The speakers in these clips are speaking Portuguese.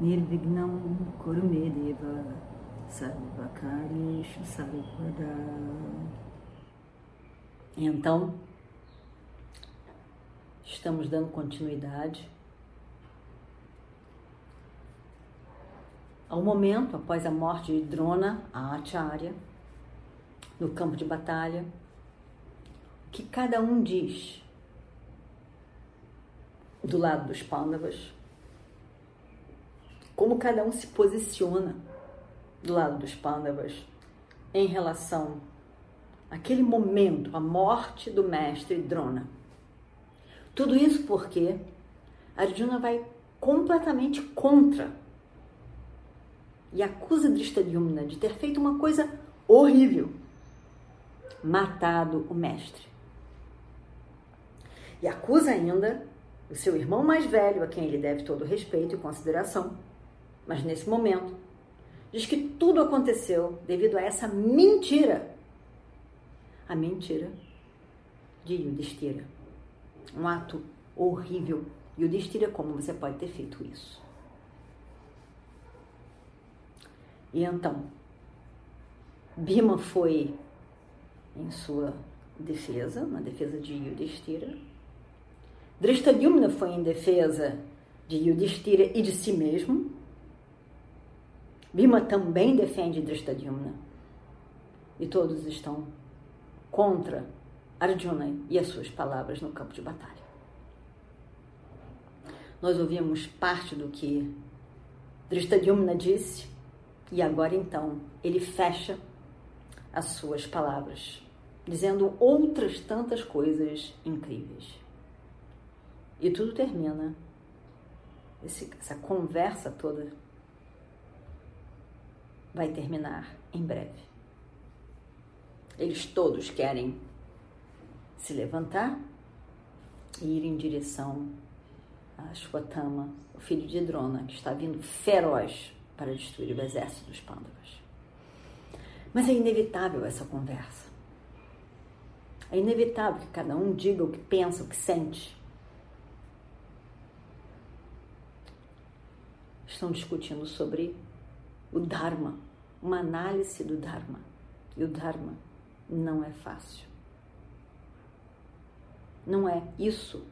Nirvignam Kurumedeva Sarvakarishu Sarvada Então, estamos dando continuidade ao momento após a morte de Drona, a Acharya, no campo de batalha, que cada um diz do lado dos Pandavas, como cada um se posiciona do lado dos Pandavas em relação àquele momento, a morte do mestre Drona. Tudo isso porque Arjuna vai completamente contra e acusa Drishtadyumna de ter feito uma coisa horrível, matado o mestre. E acusa ainda o seu irmão mais velho, a quem ele deve todo respeito e consideração, mas nesse momento diz que tudo aconteceu devido a essa mentira. A mentira de Yudhishthira. Um ato horrível. Yudhishthira, como você pode ter feito isso? E então, Bima foi em sua defesa, na defesa de Yudhishthira. Drishtadyumna foi em defesa de Yudhishthira e de si mesmo. Bima também defende Drishtadyumna. E todos estão contra Arjuna e as suas palavras no campo de batalha. Nós ouvimos parte do que Drishtadyumna disse e agora então ele fecha as suas palavras, dizendo outras tantas coisas incríveis. E tudo termina, esse, essa conversa toda vai terminar em breve. Eles todos querem se levantar e ir em direção a Ashwatthama, o filho de Drona, que está vindo feroz para destruir o exército dos Pandavas. Mas é inevitável essa conversa. É inevitável que cada um diga o que pensa, o que sente. Estão discutindo sobre o Dharma, uma análise do Dharma. E o Dharma não é fácil. Não é isso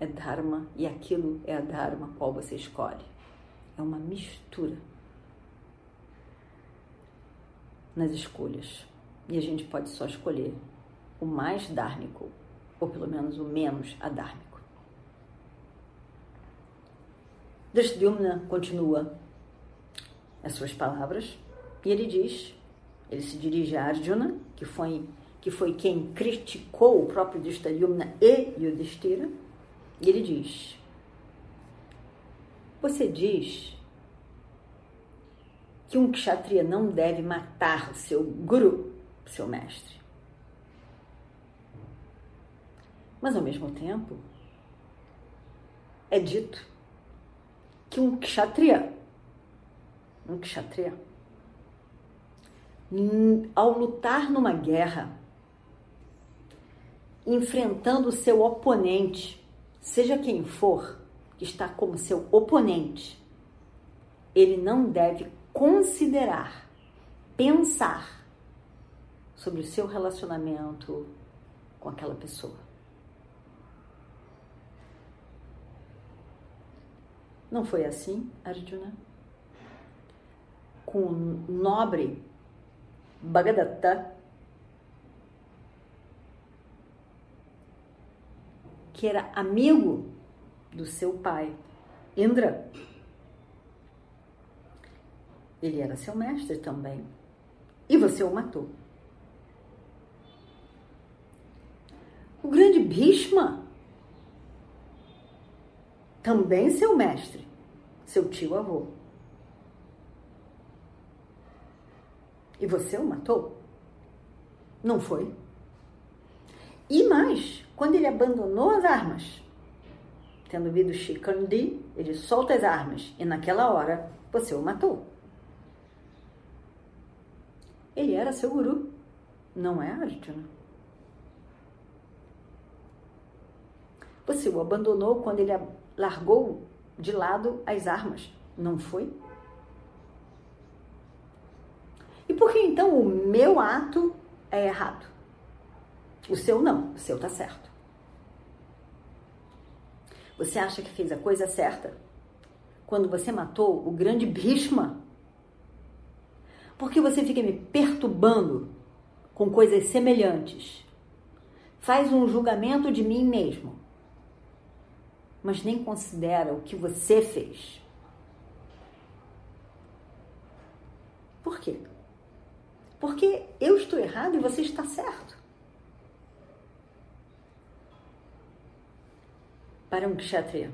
é Dharma e aquilo é a Dharma qual você escolhe. É uma mistura nas escolhas. E a gente pode só escolher o mais dármico, ou pelo menos o menos adármico. Drishdyumna continua as suas palavras e ele diz, ele se dirige a Arjuna, que foi, que foi quem criticou o próprio Drishdyumna e Yudhishthira, e ele diz, você diz que um kshatriya não deve matar o seu guru, seu mestre. Mas ao mesmo tempo, é dito que um kshatriya, um kshatriya, ao lutar numa guerra, enfrentando o seu oponente, seja quem for, que está como seu oponente, ele não deve considerar, pensar sobre o seu relacionamento com aquela pessoa. Não foi assim, Arjuna? Com o nobre Bhagadatta, que era amigo do seu pai, Indra. Ele era seu mestre também. E você o matou. O grande Bhishma, também seu mestre, seu tio avô. E você o matou? Não foi? E mais, quando ele abandonou as armas, tendo ouvido Shikandi, ele solta as armas e naquela hora você o matou. Ele era seu guru, não é Arjuna? Você o abandonou quando ele largou de lado as armas, não foi? E por que então o meu ato é errado? O seu não, o seu está certo. Você acha que fez a coisa certa quando você matou o grande Bhishma? Porque você fica me perturbando com coisas semelhantes. Faz um julgamento de mim mesmo, mas nem considera o que você fez. Por quê? Porque eu estou errado e você está certo. Para um kshatriya,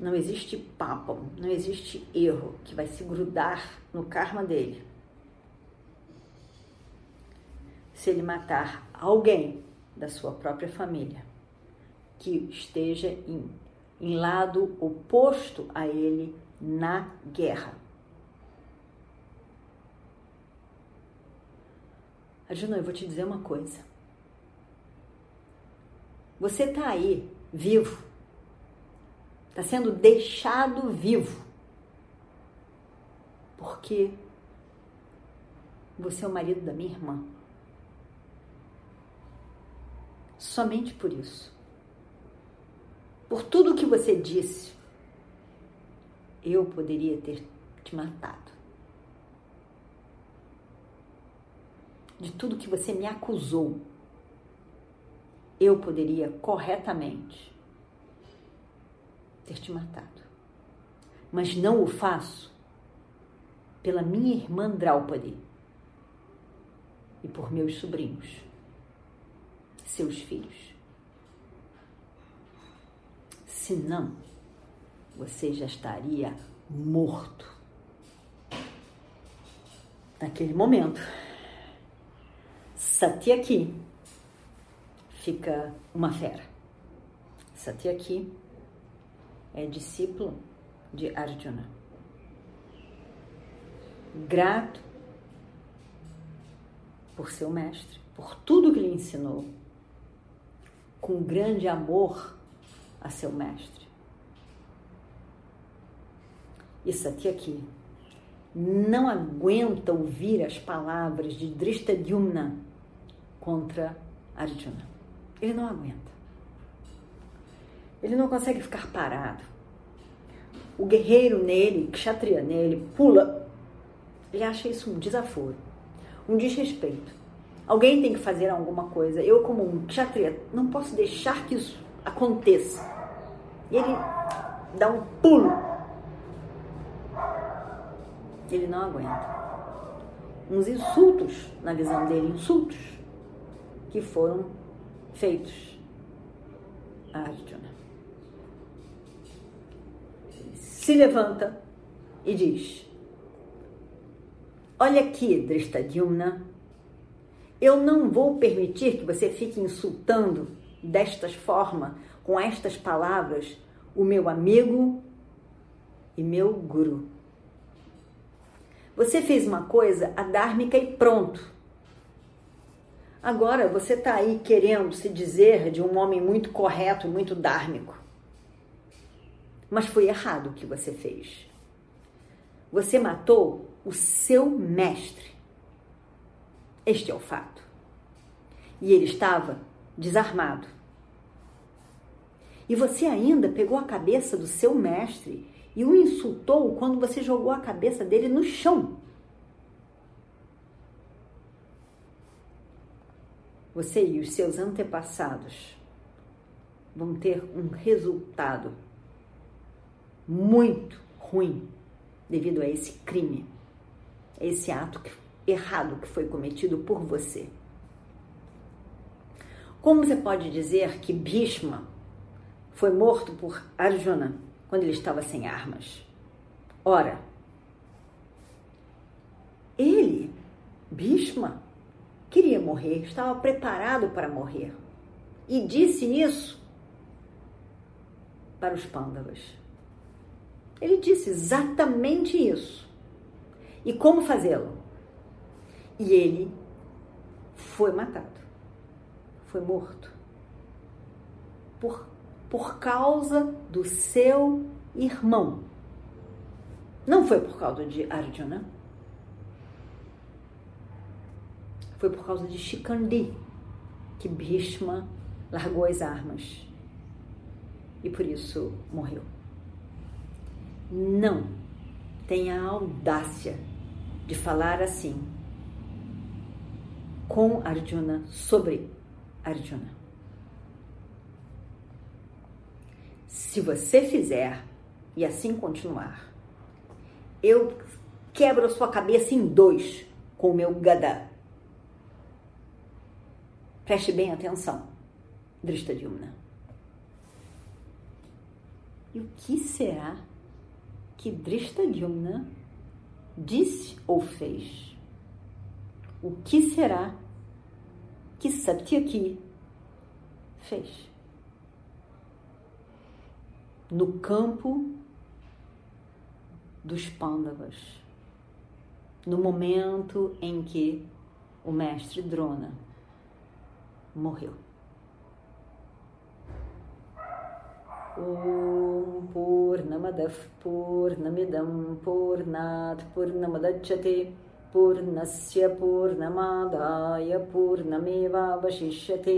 não existe papo, não existe erro que vai se grudar no karma dele. Se ele matar alguém da sua própria família que esteja em, em lado oposto a ele na guerra. Arjuna, eu vou te dizer uma coisa. Você está aí, vivo, está sendo deixado vivo, porque você é o marido da minha irmã. Somente por isso. Por tudo que você disse, eu poderia ter te matado. De tudo que você me acusou, eu poderia corretamente ter te matado. Mas não o faço pela minha irmã Draupadi e por meus sobrinhos, seus filhos. Senão, você já estaria morto. Naquele momento, Satyaki fica uma fera. Satyaki é discípulo de Arjuna. Grato por seu mestre, por tudo que lhe ensinou, com grande amor a seu mestre. E Satyaki não aguenta ouvir as palavras de Drishtadyumna contra Arjuna. Ele não aguenta. Ele não consegue ficar parado. O guerreiro nele, kshatriya nele, pula. Ele acha isso um desaforo, um desrespeito. Alguém tem que fazer alguma coisa. Eu, como um kshatriya, não posso deixar que isso aconteça. E ele dá um pulo. Ele não aguenta. Uns insultos, na visão dele, insultos que foram feitos a Arjuna. se levanta e diz: Olha aqui, Drishtadyumna, eu não vou permitir que você fique insultando desta forma, com estas palavras, o meu amigo e meu guru. Você fez uma coisa adármica e pronto. Agora você está aí querendo se dizer de um homem muito correto, muito dármico. Mas foi errado o que você fez. Você matou o seu mestre. Este é o fato. E ele estava desarmado. E você ainda pegou a cabeça do seu mestre e o insultou quando você jogou a cabeça dele no chão. Você e os seus antepassados vão ter um resultado muito ruim devido a esse crime, a esse ato errado que foi cometido por você. Como você pode dizer que Bhishma foi morto por Arjuna quando ele estava sem armas? Ora, ele, Bhishma queria morrer, estava preparado para morrer. E disse isso para os pândavas. Ele disse exatamente isso. E como fazê-lo? E ele foi matado, foi morto. Por, por causa do seu irmão. Não foi por causa de Arjuna. Foi por causa de Shikandi que Bhishma largou as armas e por isso morreu. Não tenha a audácia de falar assim com Arjuna sobre Arjuna. Se você fizer e assim continuar, eu quebro a sua cabeça em dois com o meu gada. Preste bem atenção, Drishtadyumna. E o que será que Drishtadyumna disse ou fez? O que será que Satyaki fez? No campo dos Pandavas, no momento em que o mestre Drona morreu. ॐ पूर्णमदः पूर्णमिदं पूर्णात् पूर्णमुदच्छते पूर्णस्य पूर्णमादाय पूर्णमेवावशिष्यते